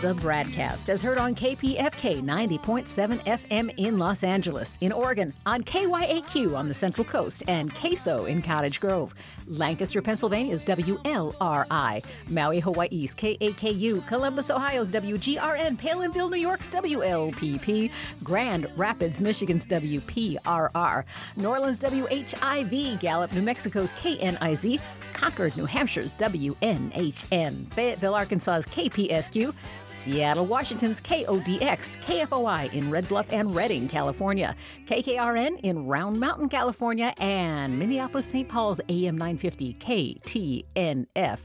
the BradCast, as heard on KPFK 90.7 FM in Los Angeles, in Oregon, on KYAQ on the Central Coast, and KSO in Cottage Grove. Lancaster, Pennsylvania's WLRI, Maui, Hawaii's KAKU, Columbus, Ohio's WGRN, Palenville, New York's WLPP, Grand Rapids, Michigan's WPRR, New Orleans, WHIV, Gallup, New Mexico's KNIZ, Concord, New Hampshire's WNHN, Fayetteville, Arkansas's KPSQ, Seattle, Washington's KODX, KFOI in Red Bluff and Redding, California, KKRN in Round Mountain, California, and Minneapolis, St. Paul's AM 950 KTNF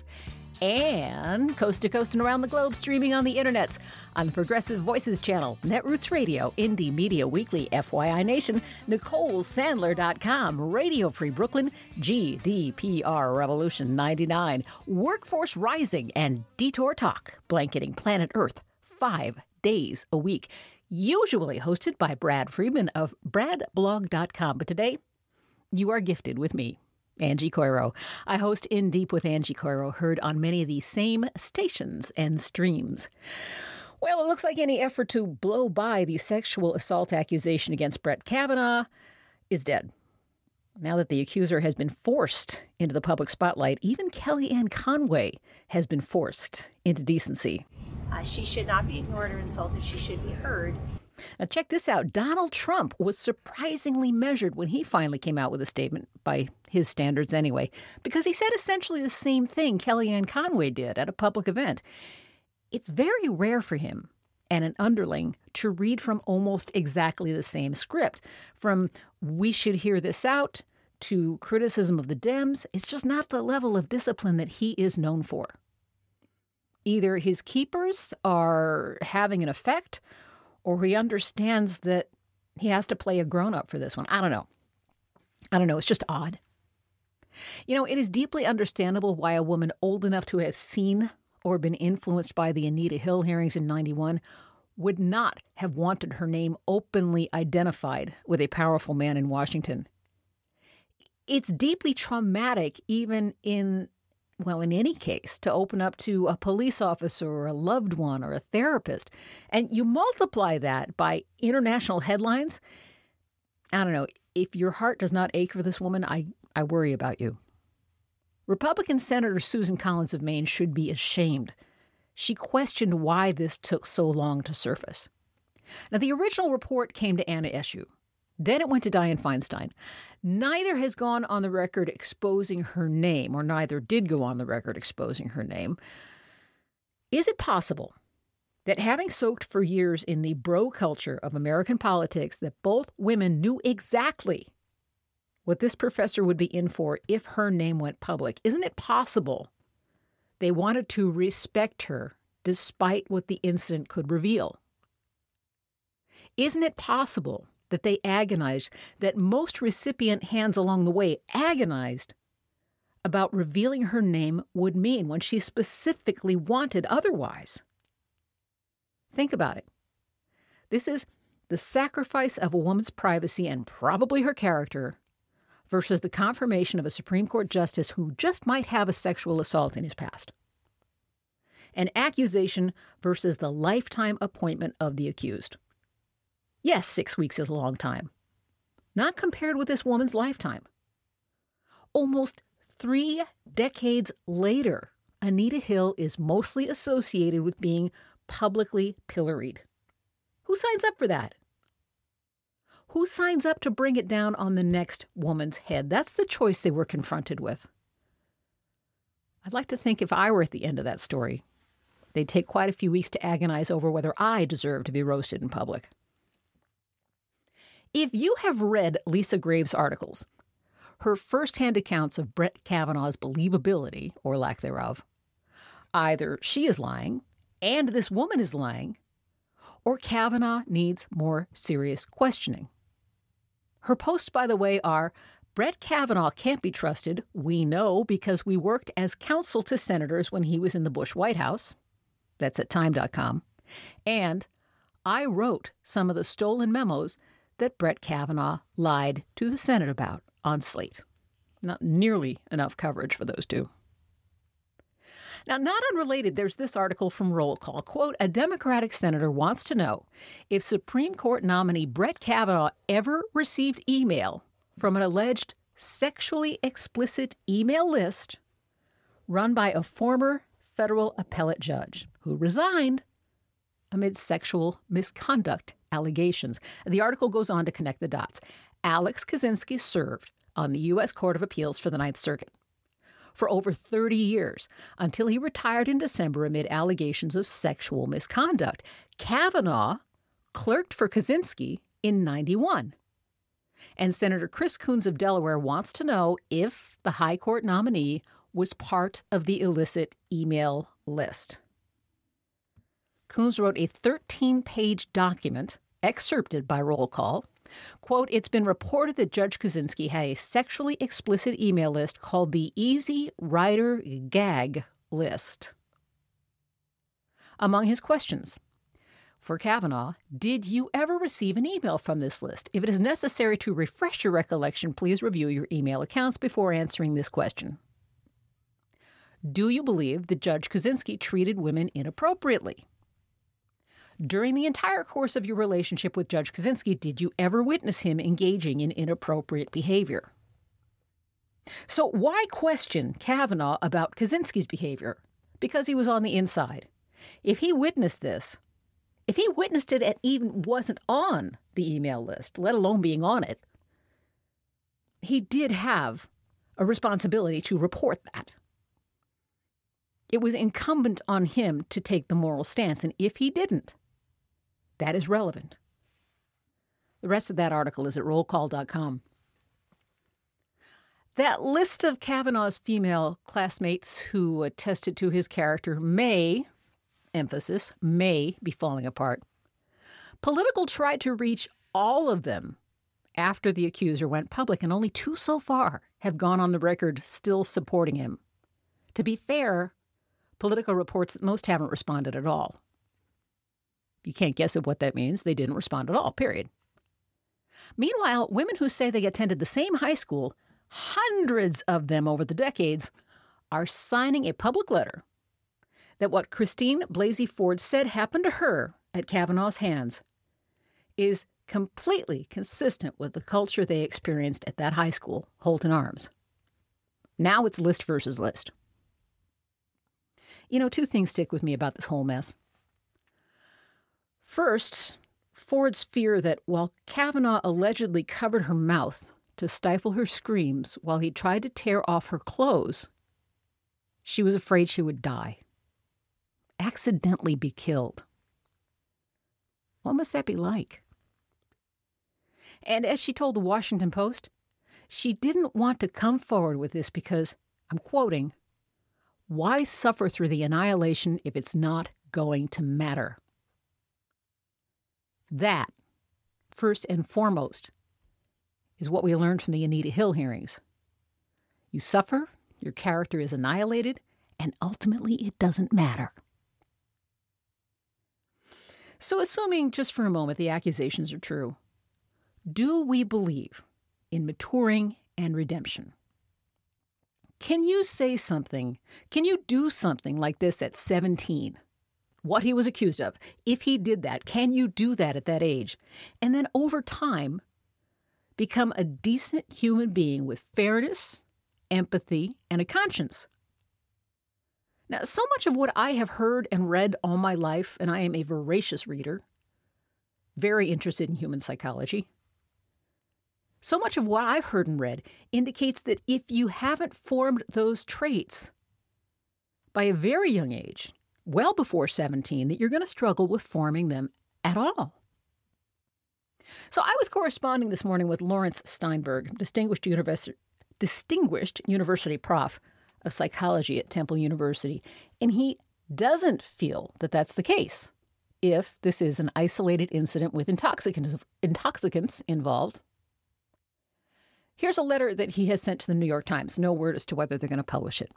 and coast to coast and around the globe streaming on the internets on the Progressive Voices channel, Netroots Radio, Indie Media Weekly, FYI Nation, NicoleSandler.com, Radio Free Brooklyn, GDPR Revolution 99, Workforce Rising, and Detour Talk, blanketing planet Earth five days a week. Usually hosted by Brad Friedman of BradBlog.com. But today, you are gifted with me, Angie Coiro. I host In Deep with Angie Coiro, heard on many of the same stations and streams. Well, it looks like any effort to blow by the sexual assault accusation against Brett Kavanaugh is dead. Now that the accuser has been forced into the public spotlight, even Kellyanne Conway has been forced into decency. Uh, she should not be ignored or insulted. She should be heard. Now, check this out. Donald Trump was surprisingly measured when he finally came out with a statement, by his standards anyway, because he said essentially the same thing Kellyanne Conway did at a public event. It's very rare for him and an underling to read from almost exactly the same script. From we should hear this out to criticism of the Dems, it's just not the level of discipline that he is known for. Either his keepers are having an effect, or he understands that he has to play a grown up for this one. I don't know. I don't know. It's just odd. You know, it is deeply understandable why a woman old enough to have seen or been influenced by the Anita Hill hearings in 91 would not have wanted her name openly identified with a powerful man in Washington. It's deeply traumatic, even in, well, in any case, to open up to a police officer or a loved one or a therapist. And you multiply that by international headlines. I don't know. If your heart does not ache for this woman, I, I worry about you. Republican Senator Susan Collins of Maine should be ashamed. She questioned why this took so long to surface. Now, the original report came to Anna Eshoo. Then it went to Dianne Feinstein. Neither has gone on the record exposing her name, or neither did go on the record exposing her name. Is it possible that having soaked for years in the bro culture of American politics, that both women knew exactly what this professor would be in for if her name went public. Isn't it possible they wanted to respect her despite what the incident could reveal? Isn't it possible that they agonized, that most recipient hands along the way agonized about revealing her name would mean when she specifically wanted otherwise? Think about it. This is the sacrifice of a woman's privacy and probably her character versus the confirmation of a Supreme Court justice who just might have a sexual assault in his past. An accusation versus the lifetime appointment of the accused. Yes, six weeks is a long time. Not compared with this woman's lifetime. Almost three decades later, Anita Hill is mostly associated with being publicly pilloried. Who signs up for that? Who signs up to bring it down on the next woman's head? That's the choice they were confronted with. I'd like to think if I were at the end of that story, they'd take quite a few weeks to agonize over whether I deserve to be roasted in public. If you have read Lisa Graves' articles, her firsthand accounts of Brett Kavanaugh's believability, or lack thereof, either she is lying and this woman is lying, or Kavanaugh needs more serious questioning. Her posts, by the way, are Brett Kavanaugh can't be trusted. We know because we worked as counsel to senators when he was in the Bush White House. That's at time.com. And I wrote some of the stolen memos that Brett Kavanaugh lied to the Senate about on Slate. Not nearly enough coverage for those two. Now, not unrelated, there's this article from Roll Call. Quote A Democratic senator wants to know if Supreme Court nominee Brett Kavanaugh ever received email from an alleged sexually explicit email list run by a former federal appellate judge who resigned amid sexual misconduct allegations. The article goes on to connect the dots. Alex Kozinski served on the U.S. Court of Appeals for the Ninth Circuit for over 30 years until he retired in December amid allegations of sexual misconduct. Kavanaugh clerked for Kozinski in 91. And Senator Chris Coons of Delaware wants to know if the High Court nominee was part of the illicit email list. Coons wrote a 13 page document excerpted by roll call. Quote, it's been reported that Judge Kozinski had a sexually explicit email list called the Easy Rider Gag List. Among his questions for Kavanaugh, did you ever receive an email from this list? If it is necessary to refresh your recollection, please review your email accounts before answering this question. Do you believe that Judge Kozinski treated women inappropriately? During the entire course of your relationship with Judge Kozinski, did you ever witness him engaging in inappropriate behavior? So, why question Kavanaugh about Kozinski's behavior? Because he was on the inside. If he witnessed this, if he witnessed it and even wasn't on the email list, let alone being on it, he did have a responsibility to report that. It was incumbent on him to take the moral stance, and if he didn't, that is relevant. The rest of that article is at rollcall.com. That list of Kavanaugh's female classmates who attested to his character may, emphasis, may be falling apart. Politico tried to reach all of them after the accuser went public, and only two so far have gone on the record still supporting him. To be fair, Politico reports that most haven't responded at all. You can't guess at what that means. They didn't respond at all, period. Meanwhile, women who say they attended the same high school, hundreds of them over the decades, are signing a public letter that what Christine Blasey Ford said happened to her at Kavanaugh's hands is completely consistent with the culture they experienced at that high school, Holton Arms. Now it's list versus list. You know, two things stick with me about this whole mess. First, Ford's fear that while Kavanaugh allegedly covered her mouth to stifle her screams while he tried to tear off her clothes, she was afraid she would die, accidentally be killed. What must that be like? And as she told the Washington Post, she didn't want to come forward with this because, I'm quoting, why suffer through the annihilation if it's not going to matter? That, first and foremost, is what we learned from the Anita Hill hearings. You suffer, your character is annihilated, and ultimately it doesn't matter. So, assuming just for a moment the accusations are true, do we believe in maturing and redemption? Can you say something? Can you do something like this at 17? What he was accused of. If he did that, can you do that at that age? And then over time, become a decent human being with fairness, empathy, and a conscience. Now, so much of what I have heard and read all my life, and I am a voracious reader, very interested in human psychology. So much of what I've heard and read indicates that if you haven't formed those traits by a very young age, well before 17 that you're going to struggle with forming them at all. So I was corresponding this morning with Laurence Steinberg, distinguished university, distinguished university prof of psychology at Temple University, and he doesn't feel that that's the case if this is an isolated incident with intoxicants, intoxicants involved. Here's a letter that he has sent to the New York Times, no word as to whether they're going to publish it.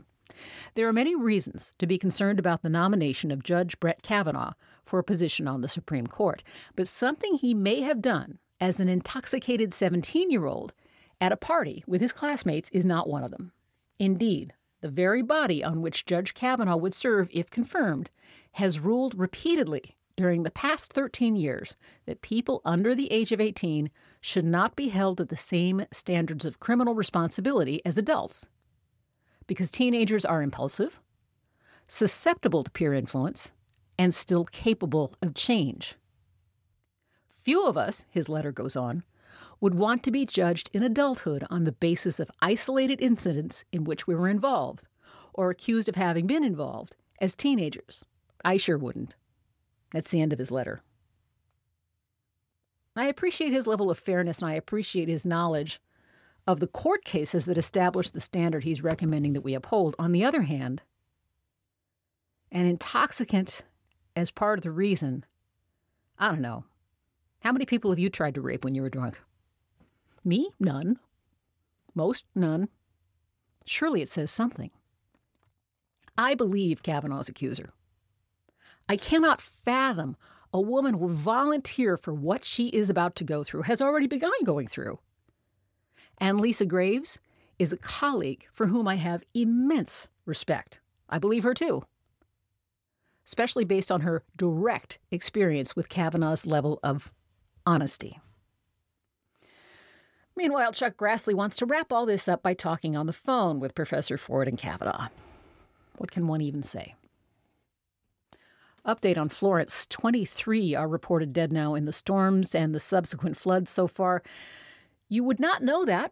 There are many reasons to be concerned about the nomination of Judge Brett Kavanaugh for a position on the Supreme Court, but something he may have done as an intoxicated 17 year old at a party with his classmates is not one of them. Indeed, the very body on which Judge Kavanaugh would serve if confirmed, has ruled repeatedly during the past 13 years that people under the age of 18 should not be held to the same standards of criminal responsibility as adults. Because teenagers are impulsive, susceptible to peer influence, and still capable of change. Few of us, his letter goes on, would want to be judged in adulthood on the basis of isolated incidents in which we were involved or accused of having been involved as teenagers. I sure wouldn't. That's the end of his letter. I appreciate his level of fairness and I appreciate his knowledge of the court cases that establish the standard he's recommending that we uphold. On the other hand, an intoxicant as part of the reason, I don't know. How many people have you tried to rape when you were drunk? Me? None. Most? None. Surely it says something. I believe Kavanaugh's accuser. I cannot fathom a woman who volunteer for what she is about to go through, has already begun going through. And Lisa Graves is a colleague for whom I have immense respect. I believe her too, especially based on her direct experience with Kavanaugh's level of honesty. Meanwhile, Chuck Grassley wants to wrap all this up by talking on the phone with Professor Ford and Kavanaugh. What can one even say? Update on Florence 23 are reported dead now in the storms and the subsequent floods so far. You would not know that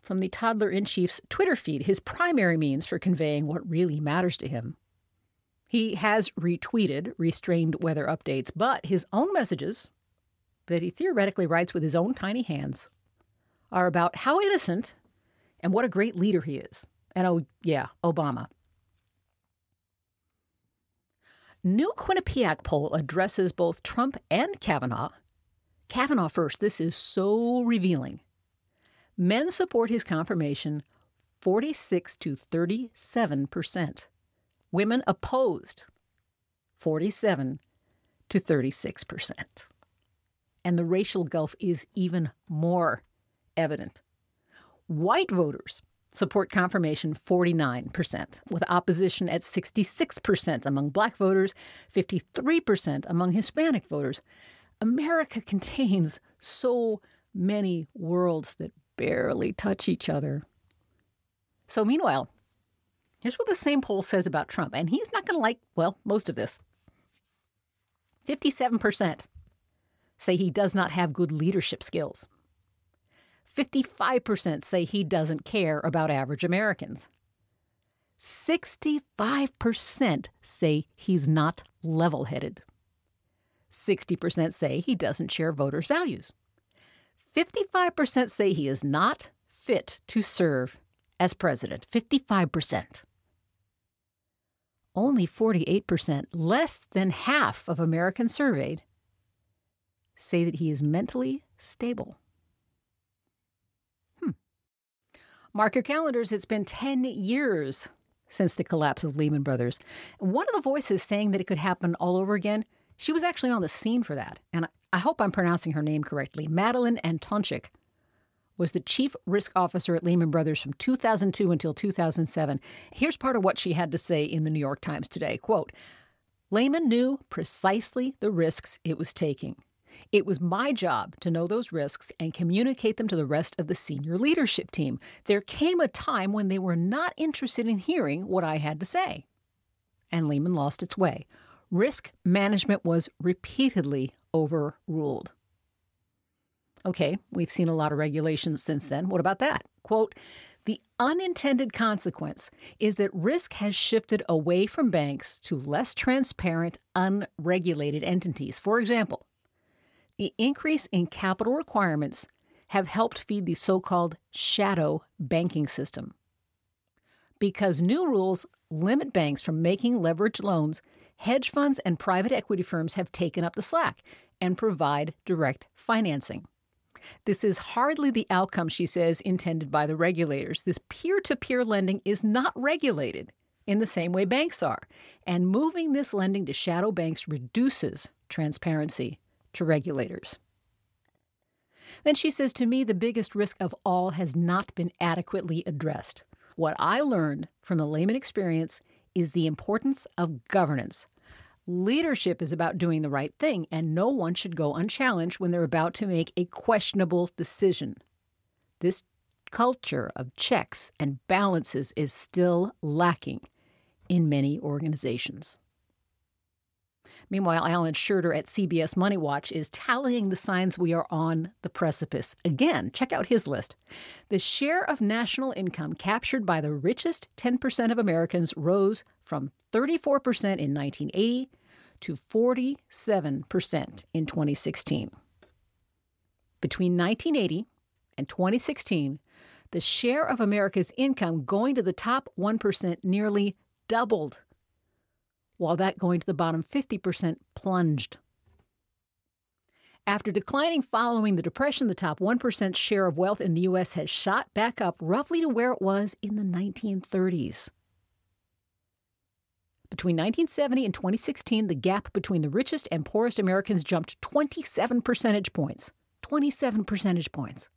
from the toddler in chief's Twitter feed, his primary means for conveying what really matters to him. He has retweeted restrained weather updates, but his own messages, that he theoretically writes with his own tiny hands, are about how innocent and what a great leader he is. And oh, yeah, Obama. New Quinnipiac poll addresses both Trump and Kavanaugh. Kavanaugh first. This is so revealing. Men support his confirmation 46 to 37 percent. Women opposed 47 to 36 percent. And the racial gulf is even more evident. White voters support confirmation 49%, with opposition at 66% among black voters, 53% among Hispanic voters. America contains so many worlds that barely touch each other. So, meanwhile, here's what the same poll says about Trump, and he's not going to like, well, most of this. 57% say he does not have good leadership skills. 55% say he doesn't care about average Americans. 65% say he's not level headed. 60% say he doesn't share voters' values. 55% say he is not fit to serve as president. 55%. Only 48%, less than half of Americans surveyed, say that he is mentally stable. Hmm. Mark your calendars, it's been 10 years since the collapse of Lehman Brothers. One of the voices saying that it could happen all over again, she was actually on the scene for that. And I hope I'm pronouncing her name correctly. Madelyn Antoncic was the chief risk officer at Lehman Brothers from 2002 until 2007. Here's part of what she had to say in the New York Times today. Quote, Lehman knew precisely the risks it was taking. It was my job to know those risks and communicate them to the rest of the senior leadership team. There came a time when they were not interested in hearing what I had to say. And Lehman lost its way. Risk management was repeatedly overruled. Okay, we've seen a lot of regulations since then. What about that? Quote, the unintended consequence is that risk has shifted away from banks to less transparent, unregulated entities. For example, the increase in capital requirements have helped feed the so called shadow banking system. Because new rules limit banks from making leveraged loans, hedge funds and private equity firms have taken up the slack and provide direct financing. This is hardly the outcome, she says, intended by the regulators. This peer to peer lending is not regulated in the same way banks are, and moving this lending to shadow banks reduces transparency to regulators. Then she says, To me, the biggest risk of all has not been adequately addressed. What I learned from the Lehman experience is the importance of governance. Leadership is about doing the right thing, and no one should go unchallenged when they're about to make a questionable decision. This culture of checks and balances is still lacking in many organizations. Meanwhile, Alain Sherter at CBS Money Watch is tallying the signs we are on the precipice. Again, check out his list. The share of national income captured by the richest 10% of Americans rose from 34% in 1980 to 47% in 2016. Between 1980 and 2016, the share of America's income going to the top 1% nearly doubled while that going to the bottom 50% plunged. After declining following the Depression, the top 1% share of wealth in the U.S. has shot back up roughly to where it was in the 1930s. Between 1970 and 2016, the gap between the richest and poorest Americans jumped 27 percentage points. 27 percentage points.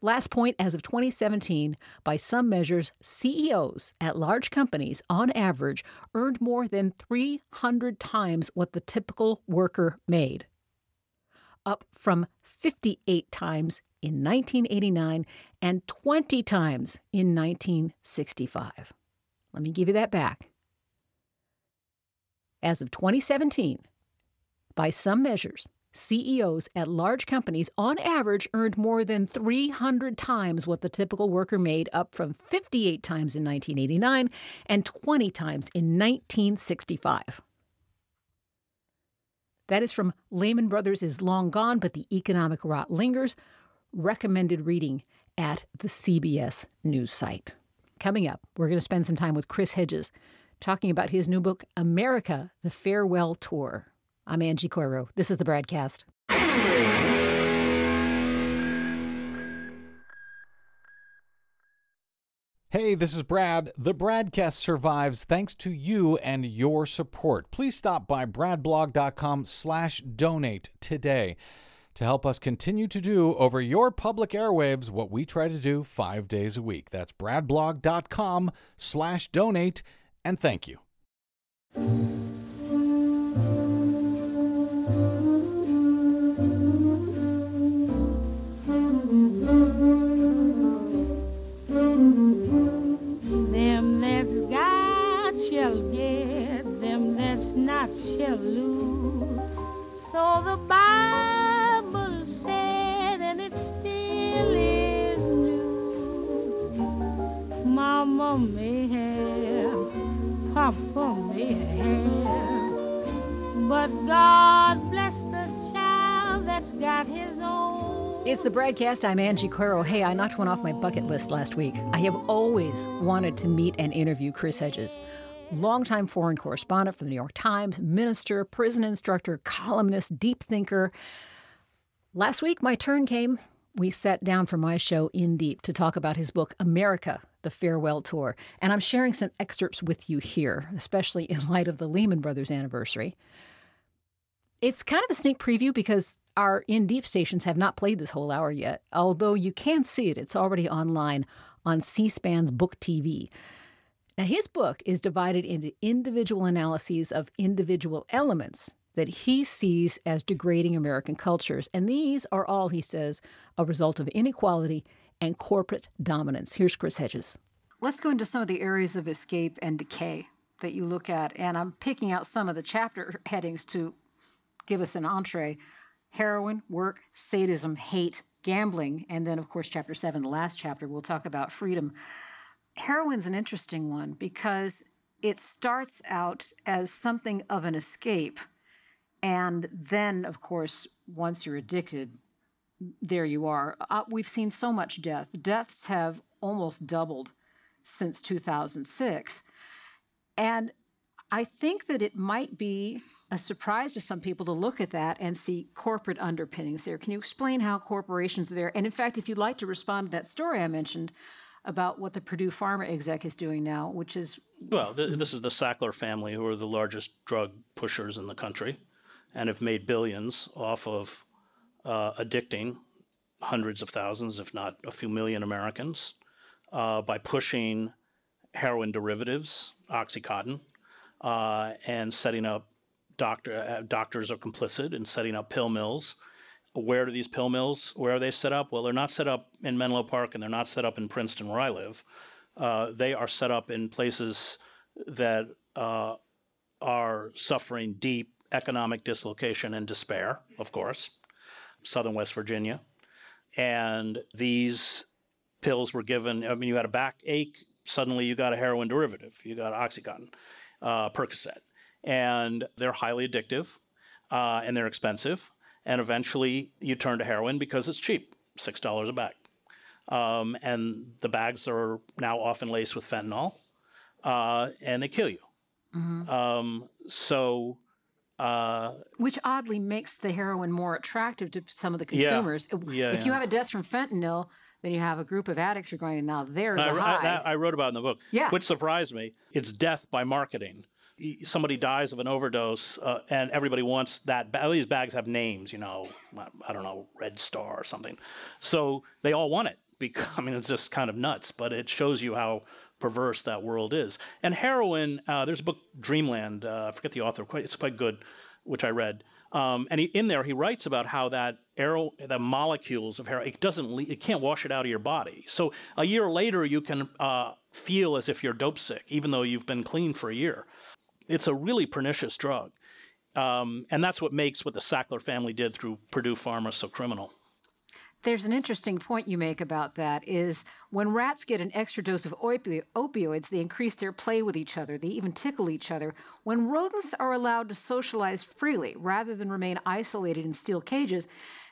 Last point as of 2017, by some measures, CEOs at large companies, on average, earned more than 300 times what the typical worker made, up from 58 times in 1989 and 20 times in 1965. Let me give you that back. As of 2017, by some measures, CEOs at large companies on average earned more than 300 times what the typical worker made, up from 58 times in 1989 and 20 times in 1965. That is from Lehman Brothers is Long Gone, but the Economic Rot Lingers. Recommended reading at the CBS News site. Coming up, we're going to spend some time with Chris Hedges talking about his new book, America, the Farewell Tour. I'm Angie Coiro. This is the BradCast. Hey, this is Brad. The BradCast survives thanks to you and your support. Please stop by bradblog.com slash donate today to help us continue to do over your public airwaves what we try to do five days a week. That's bradblog.com slash donate, and thank you. Not shall lose. So the Bible said, and it still is news. Mama may have, Papa may have, but God bless the child that's got his own. It's the BradCast. I'm Angie Coiro. Hey, I knocked one off my bucket list last week. I have always wanted to meet and interview Chris Hedges. Longtime foreign correspondent for the New York Times, minister, prison instructor, columnist, deep thinker. Last week, my turn came. We sat down for my show In Deep to talk about his book, America, the Farewell Tour. And I'm sharing some excerpts with you here, especially in light of the Lehman Brothers anniversary. It's kind of a sneak preview because our in deep stations have not played this whole hour yet, although you can see it. It's already online on C SPAN's Book TV. Now, his book is divided into individual analyses of individual elements that he sees as degrading American cultures. And these are all, he says, a result of inequality and corporate dominance. Here's Chris Hedges. Let's go into some of the areas of escape and decay that you look at. And I'm picking out some of the chapter headings to give us an entree heroin, work, sadism, hate, gambling, and then, of course, chapter seven, the last chapter, we'll talk about freedom. Heroin's an interesting one because it starts out as something of an escape. And then, of course, once you're addicted, there you are. Uh, we've seen so much death. Deaths have almost doubled since 2006. And I think that it might be a surprise to some people to look at that and see corporate underpinnings there. Can you explain how corporations are there? And in fact, if you'd like to respond to that story I mentioned about what the Purdue Pharma exec is doing now, which is well, th- this is the Sackler family, who are the largest drug pushers in the country, and have made billions off of uh, addicting hundreds of thousands, if not a few million Americans. uh, by pushing heroin derivatives, OxyContin, uh, and setting up doctor uh, doctors are complicit in setting up pill mills. Where do these pill mills? Where are they set up? Well, they're not set up in Menlo Park, and they're not set up in Princeton, where I live. Uh, they are set up in places that uh, are suffering deep economic dislocation and despair, of course, southern West Virginia. And these pills were given, I mean, you had a backache, suddenly you got a heroin derivative, you got Oxycontin, uh, Percocet. And they're highly addictive uh, and they're expensive. And eventually you turn to heroin because it's cheap, $6 a bag. Um, and the bags are now often laced with fentanyl uh, and they kill you. Um, so, uh, Which oddly makes the heroin more attractive to some of the Yeah. consumers. If- Yeah, if you have a death from fentanyl, then you have a group of addicts you're going, now there's I, a I- high. that I wrote about in the book, Yeah. which surprised me. It's death by marketing. Somebody dies of an overdose, uh, and everybody wants that. ba- these bags have names, you know. I- I don't know, Red Star or something. So they all want it. Because I mean, it's just kind of nuts, but it shows you how perverse that world is. And heroin. Uh, there's a book, Dreamland. Uh, I forget the author. Quite, it's quite good, which I read. Um, and he, in there, he writes about how that arrow, the molecules of heroin, it doesn't, le- it can't wash it out of your body. So a year later, you can uh, feel as if you're dope sick, even though you've been clean for a year. It's a really pernicious drug, um, and that's what makes what the Sackler family did through Purdue Pharma so criminal. There's an interesting point you make about that is when rats get an extra dose of opi- opioids, they increase their play with each other. They even tickle each other. When rodents are allowed to socialize freely rather than remain isolated in steel cages,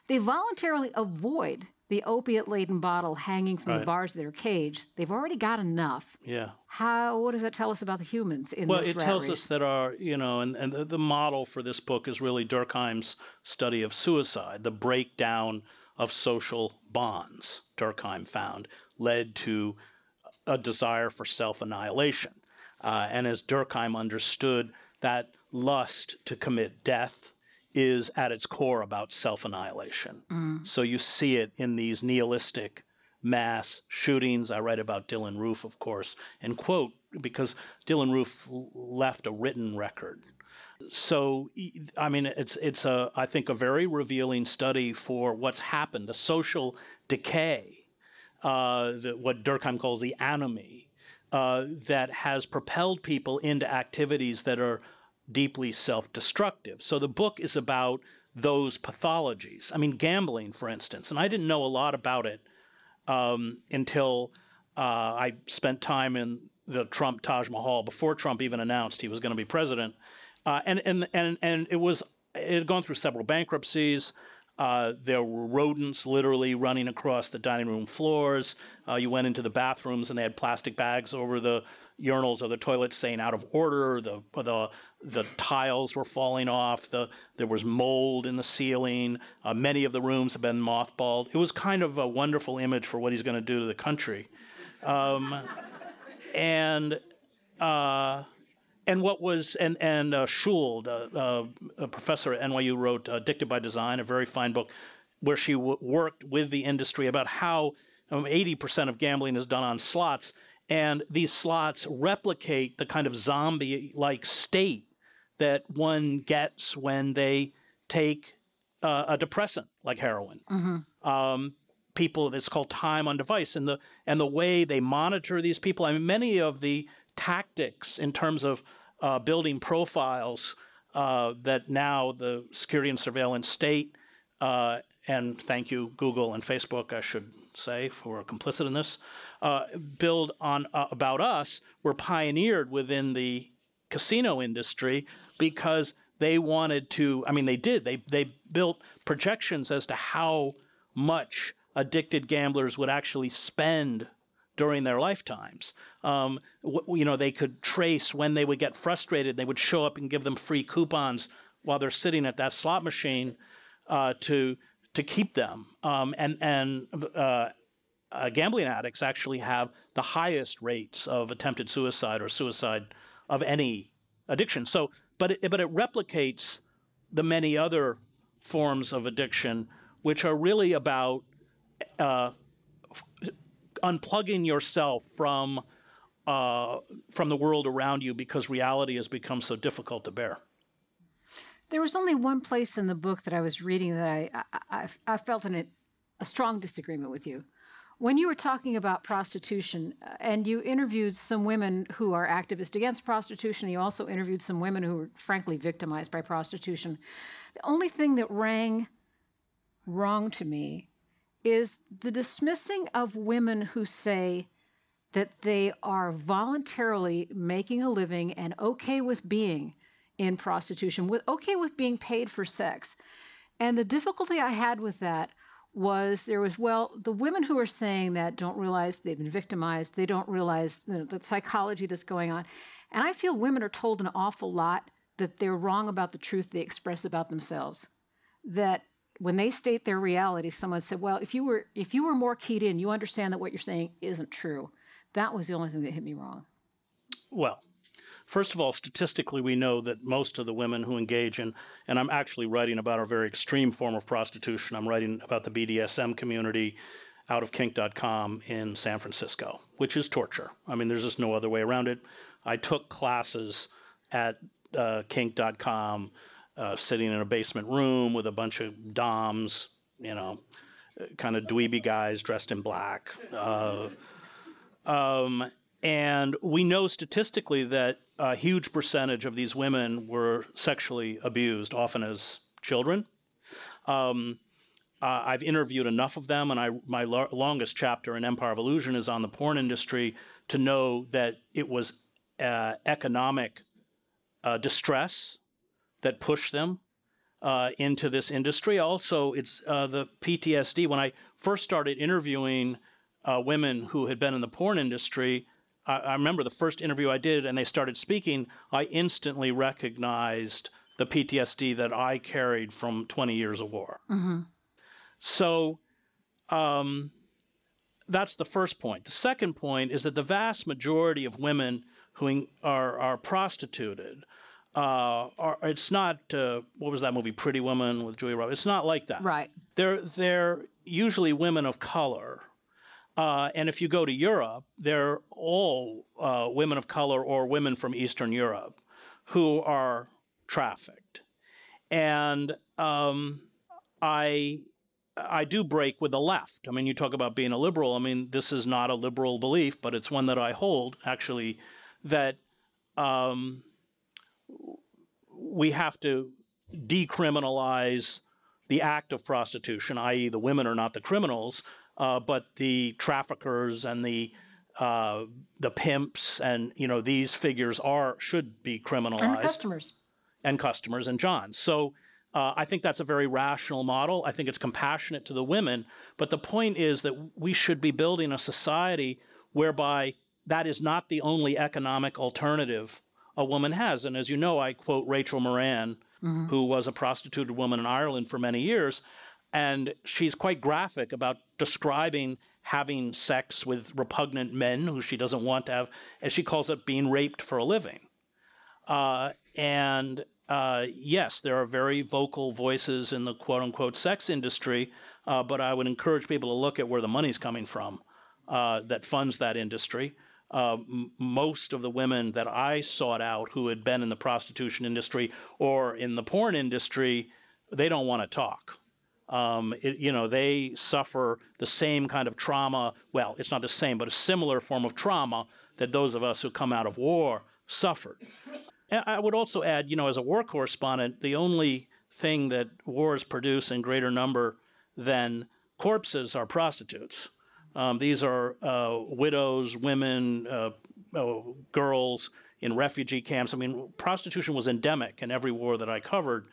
they voluntarily avoid the opiate laden bottle hanging from the bars of their cage. They've already got enough. Yeah. How, what does that tell us about the humans in Well, this Well, it tells race? us that our, you know, and, and the, the model for this book is really Durkheim's study of suicide. The breakdown of social bonds, Durkheim found, led to a desire for self annihilation. Uh, and as Durkheim understood, that lust to commit death is at its core about self annihilation. So you see it in these nihilistic mass shootings. I write about Dylann Roof, of course, and quote because Dylann Roof left a written record. So I mean, it's it's a I think a very revealing study for what's happened, the social decay, uh, the, what Durkheim calls the anomie, uh, that has propelled people into activities that are deeply self-destructive. So the book is about those pathologies. I mean, gambling, for instance, and I didn't know a lot about it um, until uh, I spent time in the Trump Taj Mahal before Trump even announced he was going to be president, uh, and and and and it was it had gone through several bankruptcies. Uh, there were rodents literally running across the dining room floors. Uh, you went into the bathrooms and they had plastic bags over the urinals or the toilets saying out of order. The the the tiles were falling off. The there was mold in the ceiling. Uh, many of the rooms have been mothballed. It was kind of a wonderful image for what he's going to do to the country. Um, and uh, and what was and and uh, Schüll, uh, uh, a professor at NYU, wrote "Addicted by Design," a very fine book, where she w- worked with the industry about how um, eighty percent of gambling is done on slots, and these slots replicate the kind of zombie-like state that one gets when they take uh, a depressant like heroin um, people. It's called time on device, and the and the way they monitor these people. I mean, many of the tactics in terms of uh, building profiles uh, that now the security and surveillance state, uh, and thank you Google and Facebook, I should say, for complicit in this, uh, build on uh, about us were pioneered within the casino industry because they wanted to i mean they did. They they built projections as to how much addicted gamblers would actually spend during their lifetimes. Um, you know they could trace when they would get frustrated. They would show up and give them free coupons while they're sitting at that slot machine uh, to to keep them um, and and uh, uh, gambling addicts actually have the highest rates of attempted suicide or suicide of any addiction. So, but it, but it replicates the many other forms of addiction, which are really about uh, unplugging yourself from uh, from the world around you because reality has become so difficult to bear. There was only one place in the book that I was reading that I I, I, felt in a strong disagreement with you. When you were talking about prostitution, uh, and you interviewed some women who are activists against prostitution, you also interviewed some women who were frankly victimized by prostitution. The only thing that rang wrong to me is the dismissing of women who say that they are voluntarily making a living and okay with being in prostitution, with okay with being paid for sex. And the difficulty I had with that was there was well the women who are saying that don't realize they've been victimized they don't realize the, the, psychology that's going on. And i feel women are told an awful lot that they're wrong about the truth they express about themselves. That when they state their reality someone said well if you were if you were more keyed in you understand that what you're saying isn't true. That was the only thing that hit me wrong. Well First of all, statistically, we know that most of the women who engage in, and I'm actually writing about a very extreme form of prostitution. I'm writing about the BDSM community out of kink.com in San Francisco, which is torture. I mean, there's just no other way around it. I took classes at uh, kink.com, uh, sitting in a basement room with a bunch of DOMs, you know, kind of dweeby guys dressed in black. Uh, um, and we know statistically that a huge percentage of these women were sexually abused, often as children. Um, uh, I've interviewed enough of them, and I, my lo- longest chapter in Empire of Illusion is on the porn industry to know that it was uh, economic uh, distress that pushed them uh, into this industry. Also, it's uh, the PTSD. When I first started interviewing uh, women who had been in the porn industry, I, I remember the first interview I did and they started speaking, I instantly recognized the PTSD that I carried from 20 years of war. Mm-hmm. So um, that's the first point. The second point is that the vast majority of women who are, are prostituted, uh, are, it's not, uh, what was that movie, Pretty Woman with Julia Roberts? It's not like that. Right. They're, they're usually women of color uh, and if you go to Europe, they're all uh, women of color or women from Eastern Europe who are trafficked. And um, I, I do break with the left. I mean, you talk about being a liberal. I mean, this is not a liberal belief, but it's one that I hold actually that um, we have to decriminalize the act of prostitution, i.e., the women are not the criminals, uh, but the traffickers and the uh, the pimps and you know these figures are should be criminalized and customers and customers and John. So uh, I think that's a very rational model. I think it's compassionate to the women. But the point is that we should be building a society whereby that is not the only economic alternative a woman has. And as you know, I quote Rachel Moran, mm-hmm. who was a prostituted woman in Ireland for many years. And she's quite graphic about describing having sex with repugnant men who she doesn't want to have, as she calls it, being raped for a living. Uh, and uh, yes, there are very vocal voices in the quote unquote sex industry, uh, but I would encourage people to look at where the money's coming from uh, that funds that industry. Uh, m- most of the women that I sought out who had been in the prostitution industry or in the porn industry, they don't want to talk um, it, you know, they suffer the same kind of trauma. Well, it's not the same, but a similar form of trauma that those of us who come out of war suffered. And I would also add, you know, as a war correspondent, the only thing that wars produce in greater number than corpses are prostitutes. Um, these are uh, widows, women, uh, uh, girls in refugee camps. I mean, prostitution was endemic in every war that I covered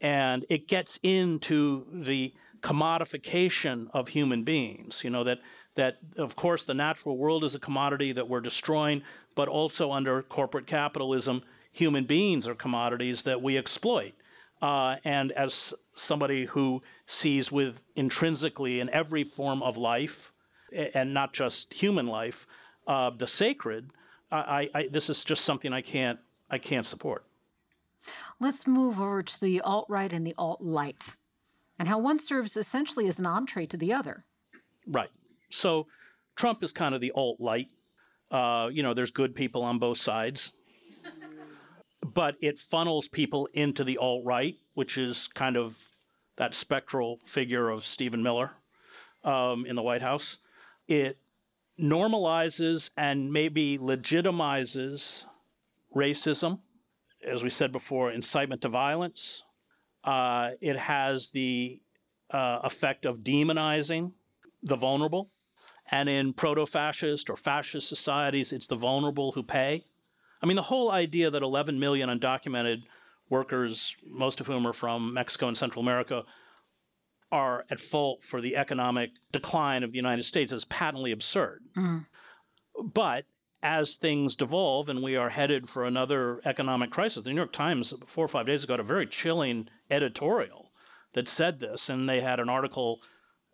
and it gets into the commodification of human beings. You know that that of course the natural world is a commodity that we're destroying, but also under corporate capitalism, human beings are commodities that we exploit. Uh, and as somebody who sees with intrinsically in every form of life, and not just human life, uh, the sacred, I, I, this is just something I can't I can't support. Let's move over to the alt right and the alt light, and how one serves essentially as an entree to the other. Right. So Trump is kind of the alt light. Uh, you know, there's good people on both sides, but it funnels people into the alt right, which is kind of that spectral figure of Stephen Miller um, in the White House. It normalizes and maybe legitimizes racism, as we said before, incitement to violence. Uh, it has the uh, effect of demonizing the vulnerable. And in proto fascist or fascist societies, it's the vulnerable who pay. I mean, the whole idea that 11 million undocumented workers, most of whom are from Mexico and Central America, are at fault for the economic decline of the United States is patently absurd. But as things devolve and we are headed for another economic crisis, the New York Times, four or five days ago, had a very chilling editorial that said this. And they had an article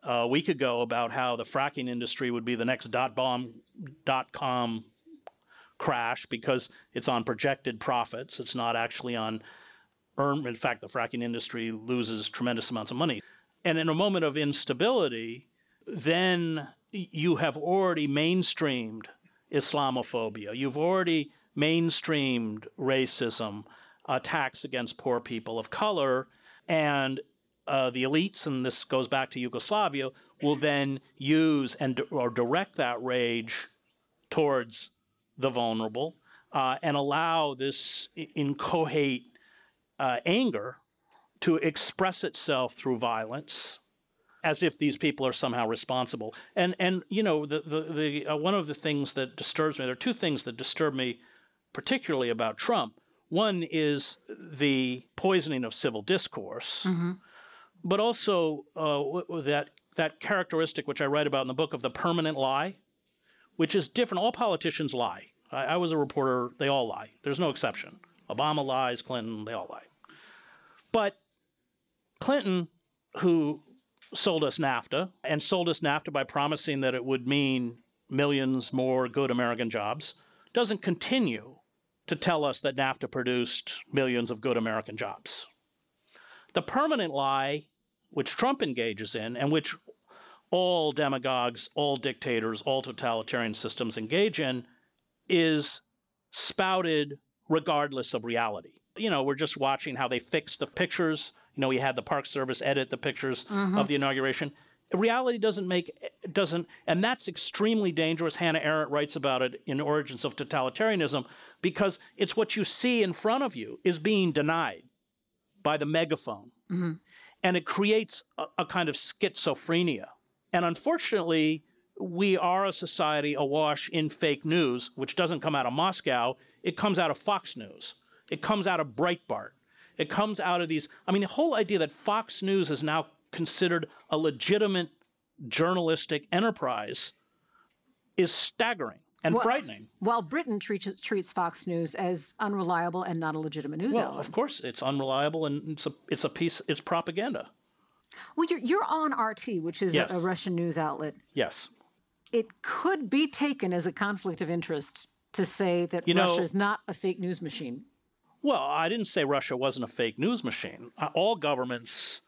uh, a week ago about how the fracking industry would be the next dot bomb dot com crash because it's on projected profits. It's not actually on earn. In fact, the fracking industry loses tremendous amounts of money. And in a moment of instability, then you have already mainstreamed Islamophobia. You've already mainstreamed racism, attacks against poor people of color, and uh, the elites, and this goes back to Yugoslavia, will then use and or direct that rage towards the vulnerable uh, and allow this incoherent uh, anger to express itself through violence as if these people are somehow responsible. And and you know the the, the uh, one of the things that disturbs me. There are two things that disturb me particularly about Trump. One is the poisoning of civil discourse, but also uh, that that characteristic which I write about in the book of the permanent lie, which is different. All politicians lie. I, I was a reporter; they all lie. There's no exception. Obama lies, Clinton, they all lie. But Clinton, who sold us NAFTA and sold us NAFTA by promising that it would mean millions more good American jobs, doesn't continue to tell us that NAFTA produced millions of good American jobs. The permanent lie, which Trump engages in, and which all demagogues, all dictators, all totalitarian systems engage in, is spouted regardless of reality. You know, we're just watching how they fix the pictures. You know, we had the Park Service edit the pictures mm-hmm. of the inauguration. Reality doesn't make doesn't, and that's extremely dangerous. Hannah Arendt writes about it in Origins of Totalitarianism because it's what you see in front of you is being denied by the megaphone, mm-hmm. and it creates a, a kind of schizophrenia. And unfortunately, we are a society awash in fake news, which doesn't come out of Moscow. It comes out of Fox News. It comes out of Breitbart. It comes out of these. I mean, the whole idea that Fox News is now considered a legitimate journalistic enterprise is staggering and Well, frightening. While Britain treats, treats Fox News as unreliable and not a legitimate news Well, outlet. of course, it's unreliable and it's a, it's a piece, it's propaganda. Well, you're, you're on RT, which is Yes. a, a Russian news outlet. Yes. It could be taken as a conflict of interest to say that You know- Russia is not a fake news machine. Well, I didn't say Russia wasn't a fake news machine. All governments,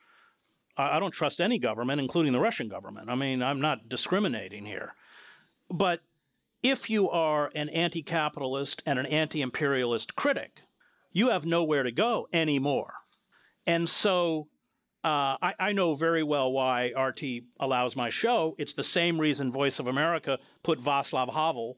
I I don't trust any government, including the Russian government. I mean, I'm not discriminating here. But if you are an anti capitalist and an anti imperialist critic, you have nowhere to go anymore. And so uh, I, I know very well why RT allows my show. It's the same reason Voice of America put Václav Havel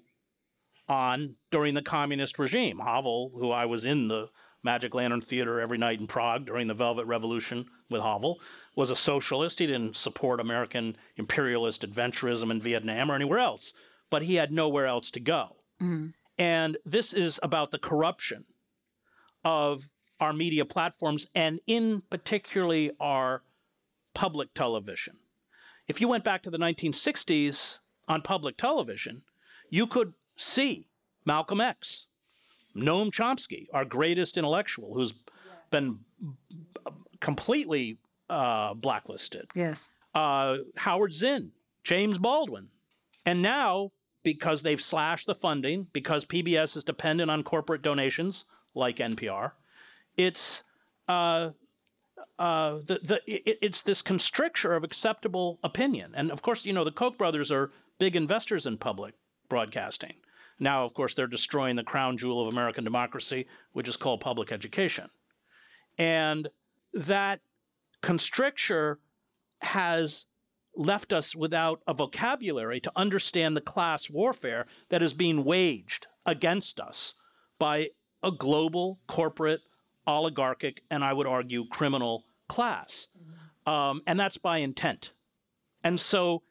on during the communist regime. Havel, who I was in the Magic Lantern Theater every night in Prague during the Velvet Revolution with Havel, was a socialist. He didn't support American imperialist adventurism in Vietnam or anywhere else, but he had nowhere else to go. Mm-hmm. And this is about the corruption of our media platforms and in particularly our public television. If you went back to the 1960s on public television, you could see Malcolm X, Noam Chomsky, our greatest intellectual, who's been completely uh, blacklisted, Yes. uh, Howard Zinn, James Baldwin. And now, because they've slashed the funding, because PBS is dependent on corporate donations like NPR, it's uh, uh, the, the, it, it's this constricture of acceptable opinion. And of course, you know, the Koch brothers are big investors in public broadcasting. Now, of course, they're destroying the crown jewel of American democracy, which is called public education. And that constricture has left us without a vocabulary to understand the class warfare that is being waged against us by a global corporate oligarchic and I would argue criminal class. Um, and that's by intent. And so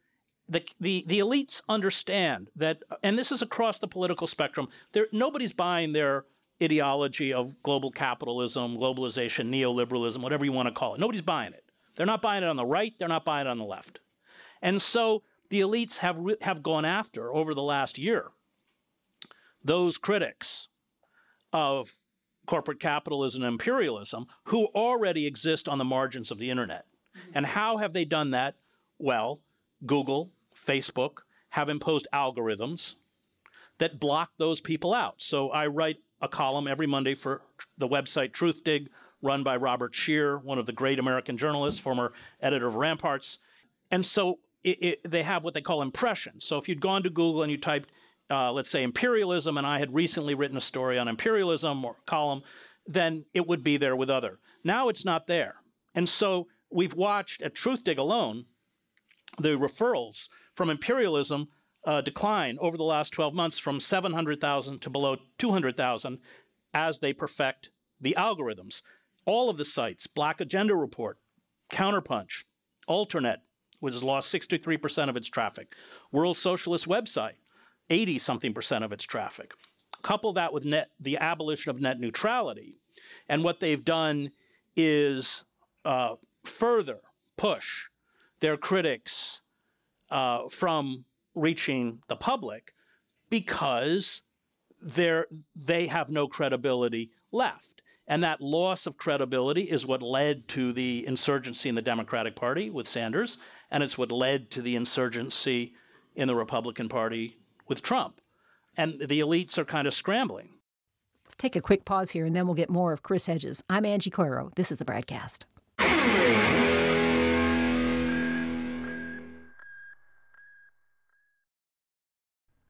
the, the, the elites understand that, and this is across the political spectrum, there, nobody's buying their ideology of global capitalism, globalization, neoliberalism, whatever you want to call it. Nobody's buying it. They're not buying it on the right, they're not buying it on the left. And so the elites have, have gone after, over the last year, those critics of corporate capitalism and imperialism who already exist on the margins of the internet. Mm-hmm. And how have they done that? Well, Google, Facebook have imposed algorithms that block those people out. So I write a column every Monday for the website Truthdig, run by Robert Scheer, one of the great American journalists, former editor of Ramparts. And so it, it, they have what they call impressions. So if you'd gone to Google and you typed uh, let's say, imperialism, and I had recently written a story on imperialism or column, then it would be there with other. Now it's not there. And so we've watched at Truthdig alone the referrals from imperialism uh, decline over the last 12 months from 700,000 to below 200,000 as they perfect the algorithms. All of the sites, Black Agenda Report, Counterpunch, Alternet, which has lost 63% of its traffic, World Socialist website, 80 something percent of its traffic. Couple that with net, the abolition of net neutrality, and what they've done is uh, further push their critics uh, from reaching the public because they have no credibility left. And that loss of credibility is what led to the insurgency in the Democratic Party with Sanders, and it's what led to the insurgency in the Republican Party with Trump. And the elites are kind of scrambling. Let's take a quick pause here and then we'll get more of Chris Hedges. I'm Angie Coiro. This is the BradCast.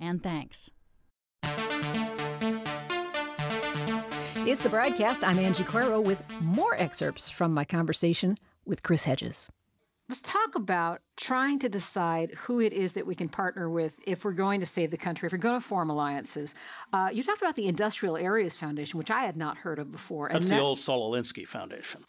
and thanks. It's the BradCast. I'm Angie Coiro with more excerpts from my conversation with Chris Hedges. Let's talk about trying to decide who it is that we can partner with if we're going to save the country, if we're going to form alliances. Uh, you talked about the Industrial Areas Foundation, which I had not heard of before. That's and the that, old Saul Alinsky Foundation.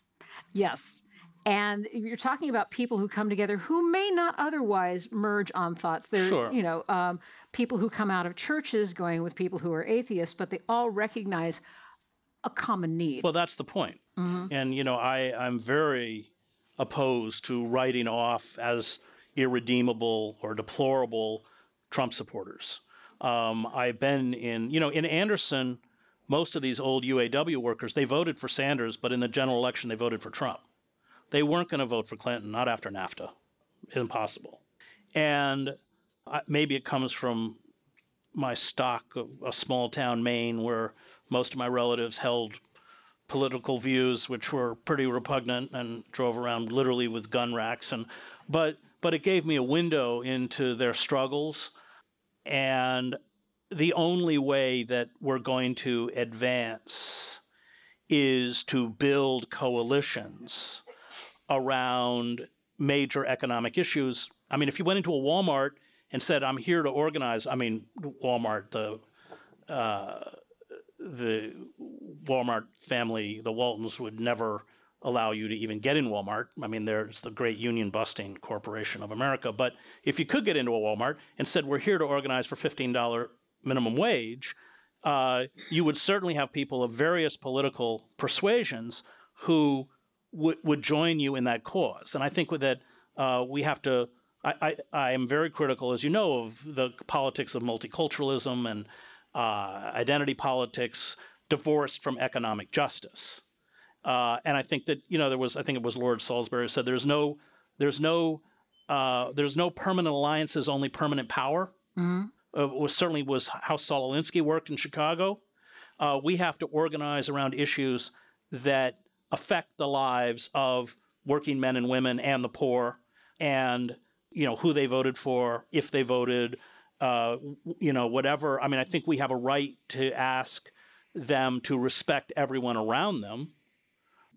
Yes. And you're talking about people who come together who may not otherwise merge on thoughts. They're, sure. you know, um, people who come out of churches going with people who are atheists, but they all recognize a common need. Well, that's the point. Mm-hmm. And, you know, I, I'm very opposed to writing off as irredeemable or deplorable Trump supporters. Um, I've been in, you know, in Anderson, most of these old UAW workers, they voted for Sanders, but in the general election, they voted for Trump. They weren't going to vote for Clinton, not after NAFTA. Impossible. And maybe it comes from my stock of a small town Maine where most of my relatives held political views which were pretty repugnant and drove around literally with gun racks and but but it gave me a window into their struggles and the only way that we're going to advance is to build coalitions around major economic issues. I mean, if you went into a Walmart and said, "I'm here to organize," I mean, Walmart, the uh, the Walmart family, the Waltons would never allow you to even get in Walmart. I mean, there's the great union busting corporation of America. But if you could get into a Walmart and said, "We're here to organize for $15 minimum wage," uh, you would certainly have people of various political persuasions who would would join you in that cause. And I think with that uh, we have to. I, I, I am very critical, as you know, of the politics of multiculturalism and uh, identity politics divorced from economic justice. Uh, and I think that you know there was I think it was Lord Salisbury said there's no there's no uh, there's no permanent alliances, only permanent power. Mm-hmm. Uh, was certainly was how Saul Alinsky worked in Chicago. Uh, we have to organize around issues that affect the lives of working men and women and the poor, and you know who they voted for, if they voted, uh, you know whatever. I mean, I think we have a right to ask them to respect everyone around them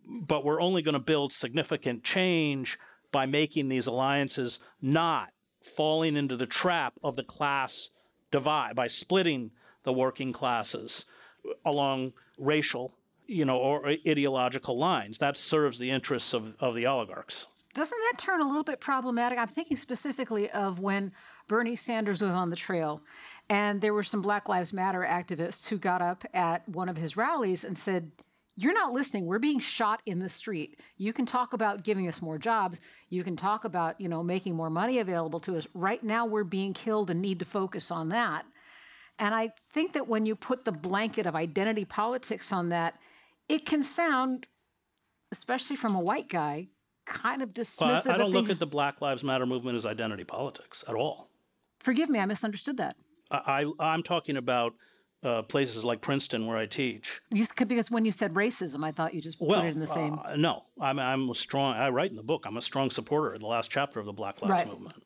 but we're only going to build significant change by making these alliances not falling into the trap of the class divide by splitting the working classes along racial you know or ideological lines. That serves the interests of, of the oligarchs. Doesn't that turn a little bit problematic? I'm thinking specifically of when bernie sanders was on the trail and there were some black lives matter activists who got up at one of his rallies and said you're not listening. We're being shot in the street. You can talk about giving us more jobs. You can talk about you know making more money available to us. Right now we're being killed and need to focus on that. And i think that when you put the blanket of identity politics on that it can sound especially from a white guy kind of dismissive well, I, I don't look at the black lives matter movement as identity politics at all forgive me i misunderstood that I, I i'm talking about uh, places like Princeton where I teach. You, because when you said racism, I thought you just well, put it in the same. Uh, no, I'm, I'm a strong. I write in the book. I'm a strong supporter of the last chapter of the Black Lives right. Movement.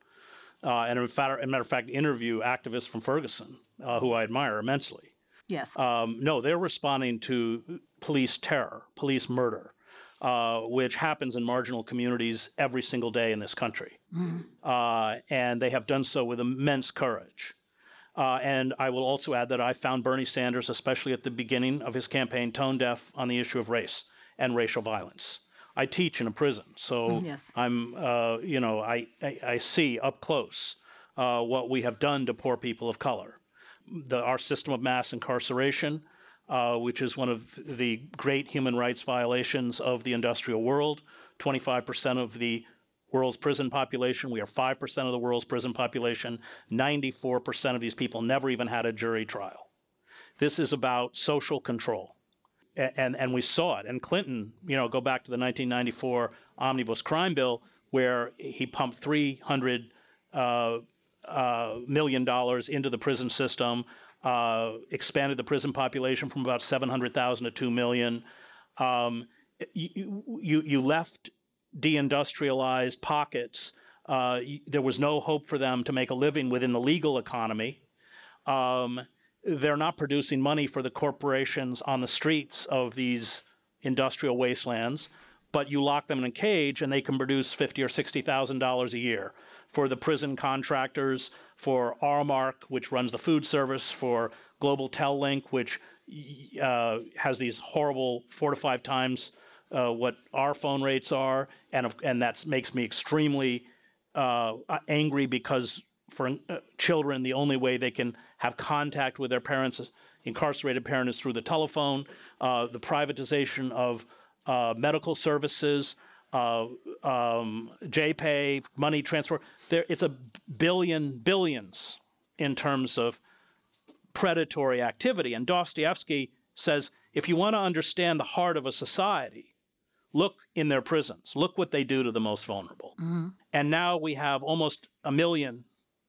Uh, and in fact, a matter of fact, interview activists from Ferguson uh, who I admire immensely. Yes. Um, no, they're responding to police terror, police murder, uh, which happens in marginal communities every single day in this country. Mm. and they have done so with immense courage. Uh, and I will also add that I found Bernie Sanders, especially at the beginning of his campaign, tone deaf on the issue of race and racial violence. I teach in a prison, so mm, yes. I'm, uh, you know, I, I, I, see up close uh, what we have done to poor people of color. The, our system of mass incarceration, uh, which is one of the great human rights violations of the industrial world. 25% of the world's prison population. We are 5% of the world's prison population. 94% of these people never even had a jury trial. This is about social control. And, and, and we saw it. And Clinton, you know, go back to the 1994 omnibus crime bill where he pumped 300 uh, million dollars into the prison system, uh, expanded the prison population from about 700,000 to 2 million. Um, you, you, you left deindustrialized pockets, uh, there was no hope for them to make a living within the legal economy. Um, they're not producing money for the corporations on the streets of these industrial wastelands, but you lock them in a cage and they can produce fifty or sixty thousand dollars a year for the prison contractors, for Aramark, which runs the food service, for Global Tel Link, which uh, has these horrible four to five times uh, what our phone rates are, and and that makes me extremely uh, angry because for uh, children, the only way they can have contact with their parents, incarcerated parent, is through the telephone. Uh, the privatization of uh, medical services, uh, um, JPay, money transfer. There, it's a billion billions in terms of predatory activity. And Dostoevsky says if you want to understand the heart of a society, Look in their prisons. Look what they do to the most vulnerable. Mm-hmm. And now we have almost a million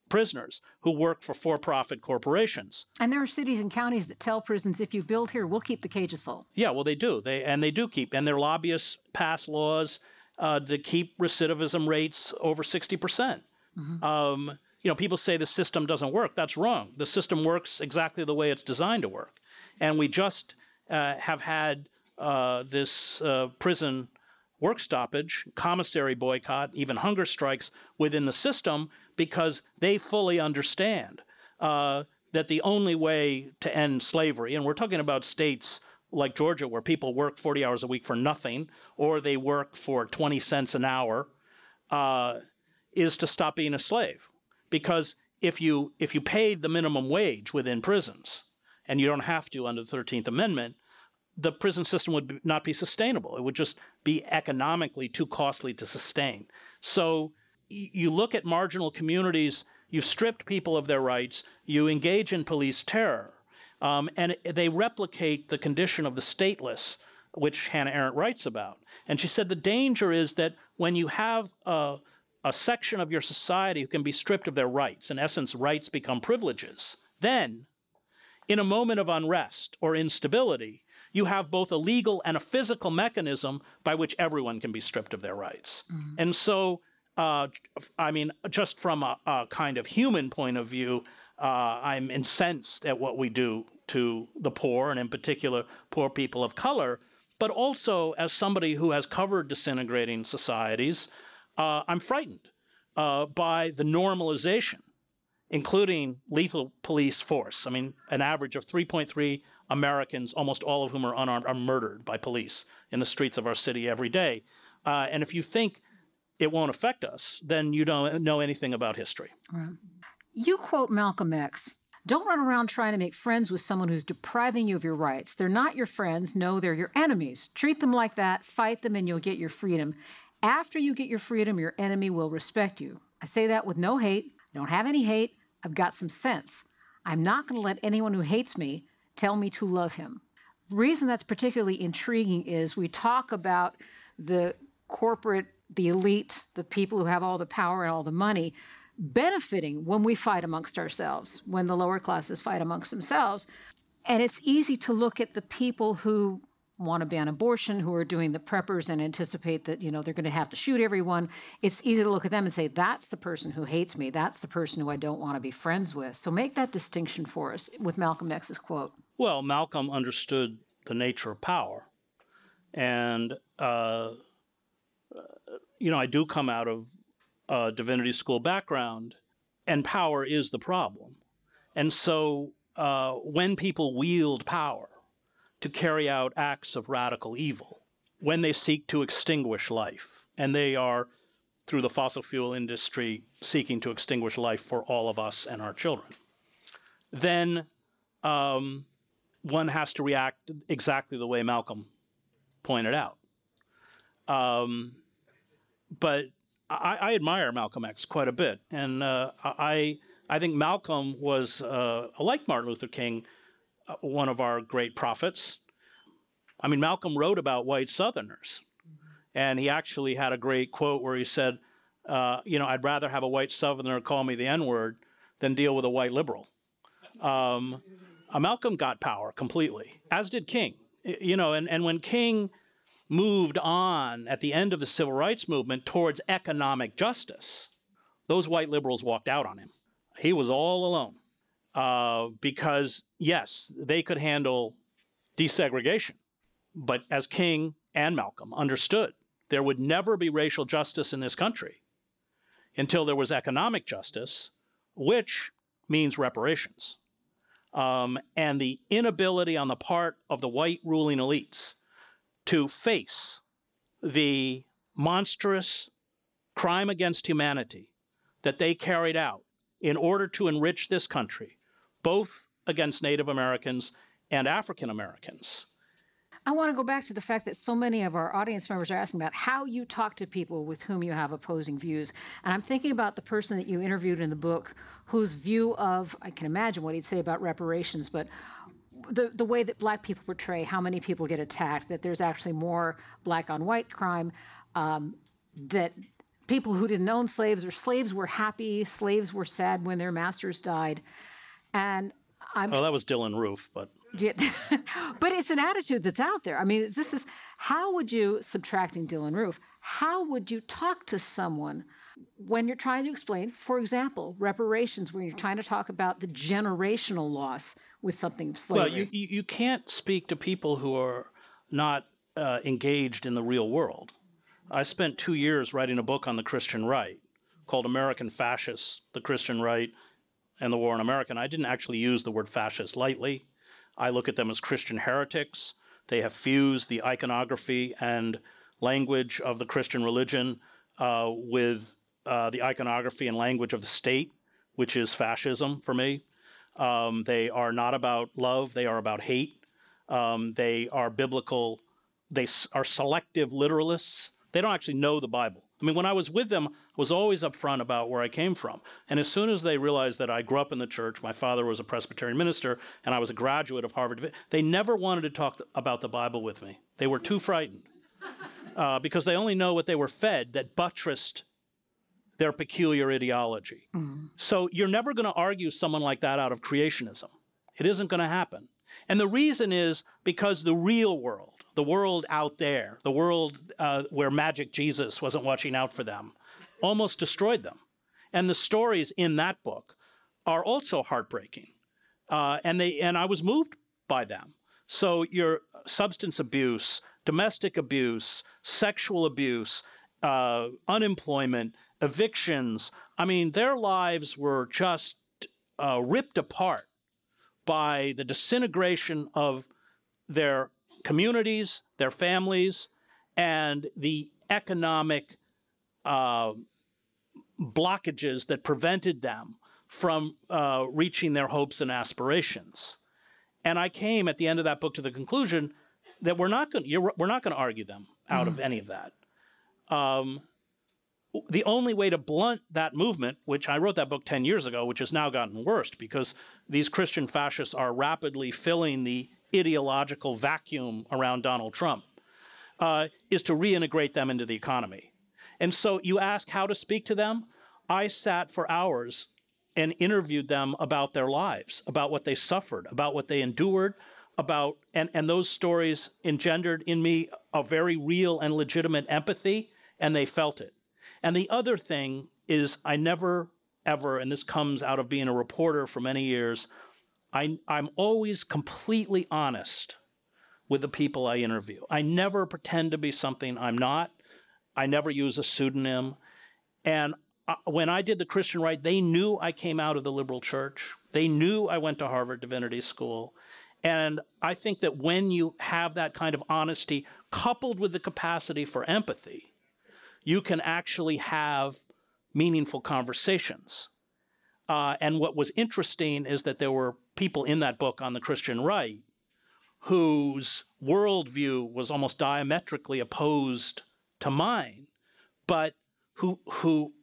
prisoners who work for for profit corporations. And there are cities and counties that tell prisons if you build here, we'll keep the cages full. Yeah, well, they do. They And they do keep, and their lobbyists pass laws uh, to keep recidivism rates over 60%. percent mm hmm um, you know, people say the system doesn't work. That's wrong. The system works exactly the way it's designed to work. And we just uh, have had uh, this uh, prison work stoppage, commissary boycott, even hunger strikes within the system because they fully understand uh, that the only way to end slavery, and we're talking about states like Georgia where people work 40 hours a week for nothing or they work for 20 cents an hour, uh, is to stop being a slave. Because if you if you paid the minimum wage within prisons, and you don't have to under the 13th Amendment, the prison system would not be sustainable. It would just be economically too costly to sustain. So you look at marginal communities, you've stripped people of their rights, you engage in police terror, um, and they replicate the condition of the stateless, which Hannah Arendt writes about. And she said the danger is that when you have a, a section of your society who can be stripped of their rights, in essence, rights become privileges, then in a moment of unrest or instability, you have both a legal and a physical mechanism by which everyone can be stripped of their rights. And so, uh, I mean, just from a, a kind of human point of view, uh, I'm incensed at what we do to the poor, and in particular, poor people of color. But also, as somebody who has covered disintegrating societies, uh, I'm frightened uh, by the normalization including lethal police force. I mean, an average of 3.3 Americans, almost all of whom are unarmed, are murdered by police in the streets of our city every day. Uh, and if you think it won't affect us, then you don't know anything about history. You quote Malcolm X. Don't run around trying to make friends with someone who's depriving you of your rights. They're not your friends. No, they're your enemies. Treat them like that, fight them, and you'll get your freedom. After you get your freedom, your enemy will respect you. I say that with no hate. I don't have any hate. I've got some sense. I'm not going to let anyone who hates me tell me to love him. The reason that's particularly intriguing is we talk about the corporate, the elite, the people who have all the power and all the money benefiting when we fight amongst ourselves, when the lower classes fight amongst themselves. And it's easy to look at the people who want to ban abortion, who are doing the preppers and anticipate that, you know, they're going to have to shoot everyone. It's easy to look at them and say, that's the person who hates me. That's the person who I don't want to be friends with. So make that distinction for us with Malcolm X's quote. Well, Malcolm understood the nature of power. And, uh, you know, I do come out of a divinity school background, and power is the problem. And so uh, when people wield power to carry out acts of radical evil, when they seek to extinguish life, and they are, through the fossil fuel industry, seeking to extinguish life for all of us and our children, then um, one has to react exactly the way Malcolm pointed out. Um, but I, I, admire Malcolm X quite a bit, and uh, I I think Malcolm was uh, like Martin Luther King, uh, one of our great prophets. I mean, Malcolm wrote about white Southerners, and he actually had a great quote where he said, uh, "You know, I'd rather have a white Southerner call me the N word than deal with a white liberal." Um, Malcolm got power completely, as did King. You know, and, and when King moved on at the end of the civil rights movement towards economic justice, those white liberals walked out on him. He was all alone uh, because, yes, they could handle desegregation. But as King and Malcolm understood, there would never be racial justice in this country until there was economic justice, which means reparations. Um, and the inability on the part of the white ruling elites to face the monstrous crime against humanity that they carried out in order to enrich this country, both against Native Americans and African Americans. I want to go back to the fact that so many of our audience members are asking about how you talk to people with whom you have opposing views. And I'm thinking about the person that you interviewed in the book whose view of, I can imagine what he'd say about reparations, but the, the way that black people portray how many people get attacked, that there's actually more black on white crime, um, that people who didn't own slaves or slaves were happy, slaves were sad when their masters died. And I'm. Oh, that was Dylann Roof, but. Yeah, but it's an attitude that's out there. I mean, this is how would you, subtracting Dylann Roof, how would you talk to someone when you're trying to explain, for example, reparations, when you're trying to talk about the generational loss with something of slavery? Well, you, you, can't speak to people who are not uh, engaged in the real world. I spent two years writing a book on the Christian right called American Fascists, the Christian Right, and the War on America. And I didn't actually use the word fascist lightly. I look at them as Christian heretics. They have fused the iconography and language of the Christian religion uh, with uh, the iconography and language of the state, which is fascism for me. Um, they are not about love, they are about hate. Um, they are biblical. They are selective literalists. They don't actually know the Bible. I mean, when I was with them, I was always upfront about where I came from. And as soon as they realized that I grew up in the church, my father was a Presbyterian minister, and I was a graduate of Harvard, they never wanted to talk about the Bible with me. They were too frightened uh, because they only know what they were fed that buttressed their peculiar ideology. Mm-hmm. So you're never going to argue someone like that out of creationism. It isn't going to happen. And the reason is because the real world, the world out there, the world uh, where Magic Jesus wasn't watching out for them, almost destroyed them. And the stories in that book are also heartbreaking. Uh, and they and I was moved by them. So your substance abuse, domestic abuse, sexual abuse, uh, unemployment, evictions. I mean, their lives were just uh, ripped apart by the disintegration of their communities, their families, and the economic uh, blockages that prevented them from uh, reaching their hopes and aspirations. And I came at the end of that book to the conclusion that we're not going we're not going to argue them out mm-hmm. of any of that. Um, the only way to blunt that movement, which I wrote that book 10 years ago, which has now gotten worse because these Christian fascists are rapidly filling the ideological vacuum around Donald Trump, uh, is to reintegrate them into the economy. And so you ask how to speak to them. I sat for hours and interviewed them about their lives, about what they suffered, about what they endured, about and, and those stories engendered in me a very real and legitimate empathy, and they felt it. And the other thing is, I never ever, and this comes out of being a reporter for many years, I, I'm always completely honest with the people I interview. I never pretend to be something I'm not. I never use a pseudonym. And uh, when I did the Christian Right, they knew I came out of the liberal church. They knew I went to Harvard Divinity School. And I think that when you have that kind of honesty coupled with the capacity for empathy, you can actually have meaningful conversations. Uh, and what was interesting is that there were people in that book on the Christian right whose worldview was almost diametrically opposed to mine, but who who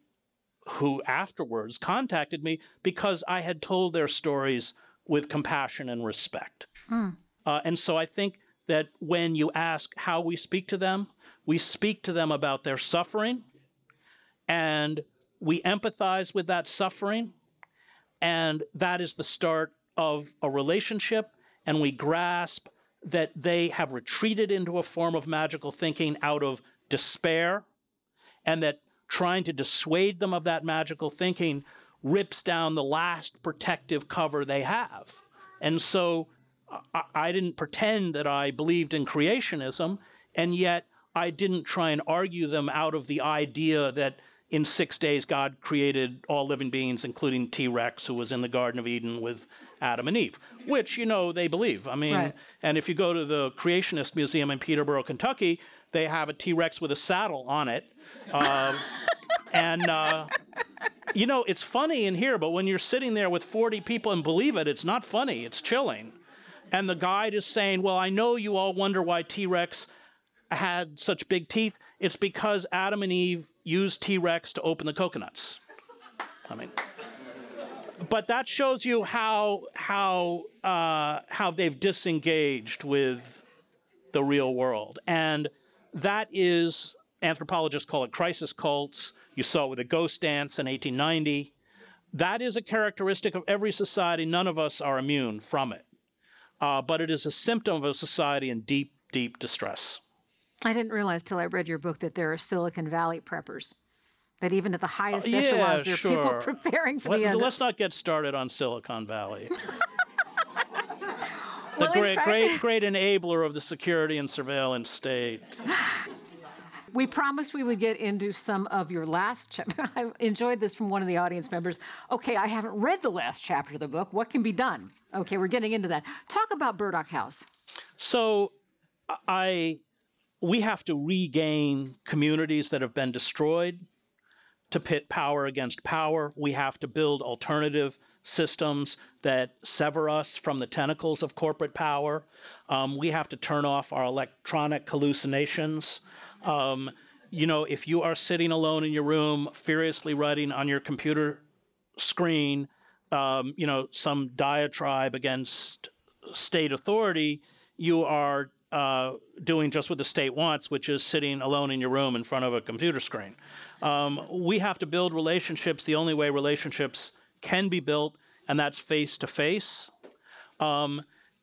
who afterwards contacted me because I had told their stories with compassion and respect. Mm. Uh, and so I think that when you ask how we speak to them, we speak to them about their suffering and we empathize with that suffering. And that is the start of a relationship. And we grasp that they have retreated into a form of magical thinking out of despair, and that trying to dissuade them of that magical thinking rips down the last protective cover they have. And so I, didn't pretend that I believed in creationism, and yet I didn't try and argue them out of the idea that in six days God created all living beings, including T Rex, who was in the Garden of Eden with Adam and Eve, which, you know, they believe. I mean, right. and if you go to the Creationist Museum in Petersburg, Kentucky, they have a T Rex with a saddle on it. Uh, and, uh, you know, it's funny in here, but when you're sitting there with 40 people and believe it, it's not funny, it's chilling. And the guide is saying, Well, I know you all wonder why T Rex had such big teeth. It's because Adam and Eve used T Rex to open the coconuts. I mean, but that shows you how how uh, how they've disengaged with the real world, and that is anthropologists call it crisis cults. You saw it with the ghost dance in 1890. That is a characteristic of every society. None of us are immune from it, uh, but it is a symptom of a society in deep, deep distress. I didn't realize till I read your book that there are Silicon Valley preppers. That even at the highest uh, yeah, echelons, there are sure. people preparing for Let, the end. Let's not get started on Silicon Valley. the well, great, fact, great, great enabler of the security and surveillance state. We promised we would get into some of your last chapter. I enjoyed this from one of the audience members. Okay, I haven't read the last chapter of the book. What can be done? Okay, we're getting into that. Talk about Burdock House. So, I we have to regain communities that have been destroyed, to pit power against power. We have to build alternative systems that sever us from the tentacles of corporate power. Um, we have to turn off our electronic hallucinations. Um, you know, if you are sitting alone in your room, furiously writing on your computer screen, um, you know, some diatribe against state authority, you are uh, doing just what the state wants, which is sitting alone in your room in front of a computer screen. Um, we have to build relationships the only way relationships can be built, and that's face to face.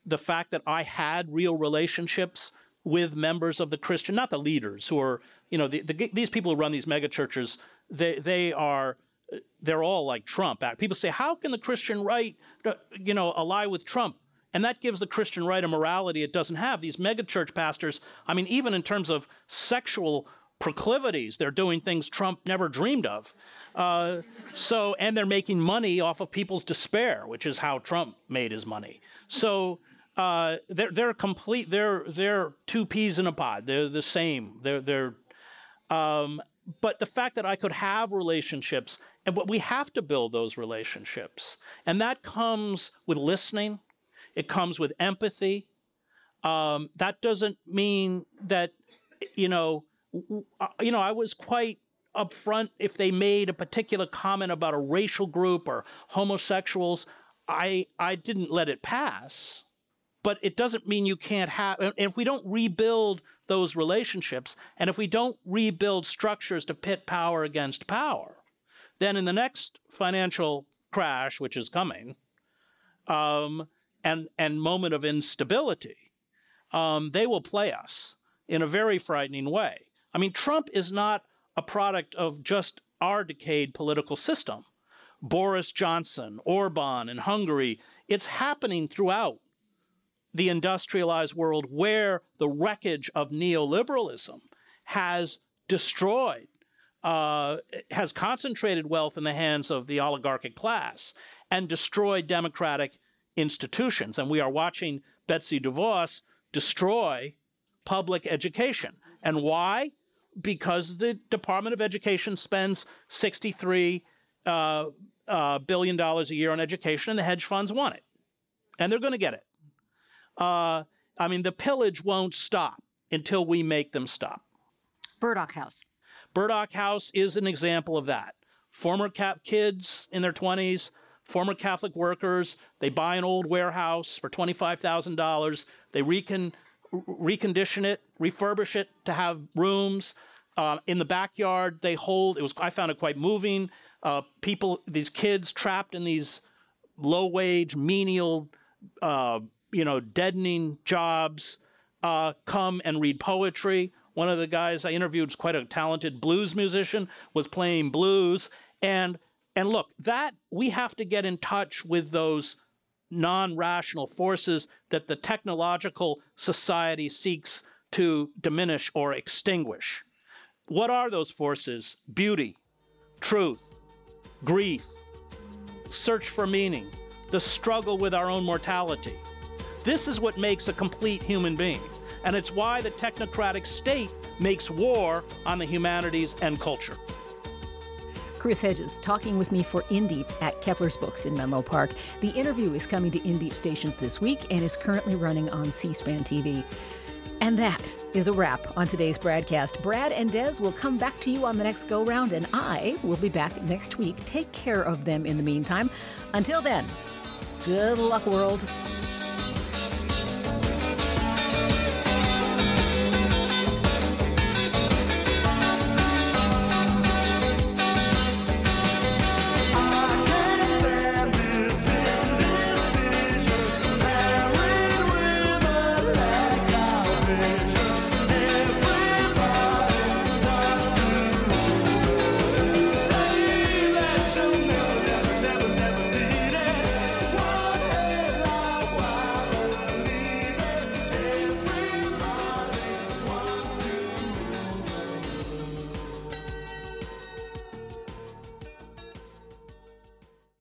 The fact that I had real relationships with members of the Christian, not the leaders who are, you know, the, the, these people who run these megachurches, they, they are they're all like Trump. People say, how can the Christian right, you know, ally with Trump? And that gives the Christian right a morality it doesn't have. These megachurch pastors, I mean, even in terms of sexual proclivities, they're doing things Trump never dreamed of. Uh, so, and they're making money off of people's despair, which is how Trump made his money. So, uh, they're they're complete. They're they're two peas in a pod. They're the same. They're they're. Um, but the fact that I could have relationships, and but we have to build those relationships, and that comes with listening. It comes with empathy. Um, that doesn't mean that, you know, uh, you know, I was quite upfront if they made a particular comment about a racial group or homosexuals. I I didn't let it pass but it doesn't mean you can't have and if we don't rebuild those relationships and if we don't rebuild structures to pit power against power then in the next financial crash which is coming um, and and moment of instability um, they will play us in a very frightening way. I mean trump is not a product of just our decayed political system. Boris johnson orban in hungary it's happening throughout the industrialized world where the wreckage of neoliberalism has destroyed, uh, has concentrated wealth in the hands of the oligarchic class and destroyed democratic institutions. And we are watching Betsy DeVos destroy public education. And why? Because the Department of Education spends 63 uh, uh, billion dollars a year on education, and the hedge funds want it, and they're going to get it. Uh, I mean, the pillage won't stop until we make them stop. Burdock House. Burdock House is an example of that. Former cap kids in their 20s, former Catholic workers, they buy an old warehouse for $25,000. They recon, recondition it, refurbish it to have rooms. Uh, in the backyard, they hold, it was, I found it quite moving. Uh, people, these kids trapped in these low wage, menial uh, you know, deadening jobs, uh, come and read poetry. One of the guys I interviewed was quite a talented blues musician, was playing blues. And and look, that we have to get in touch with those non-rational forces that the technological society seeks to diminish or extinguish. What are those forces? Beauty, truth, grief, search for meaning, the struggle with our own mortality. This is what makes a complete human being. And it's why the technocratic state makes war on the humanities and culture. Chris Hedges talking with me for Indeep at Kepler's Books in Menlo Park. The interview is coming to Indeep stations this week and is currently running on C SPAN TV. And that is a wrap on today's BradCast. Brad and Des will come back to you on the next go round, and I will be back next week. Take care of them in the meantime. Until then, good luck, world.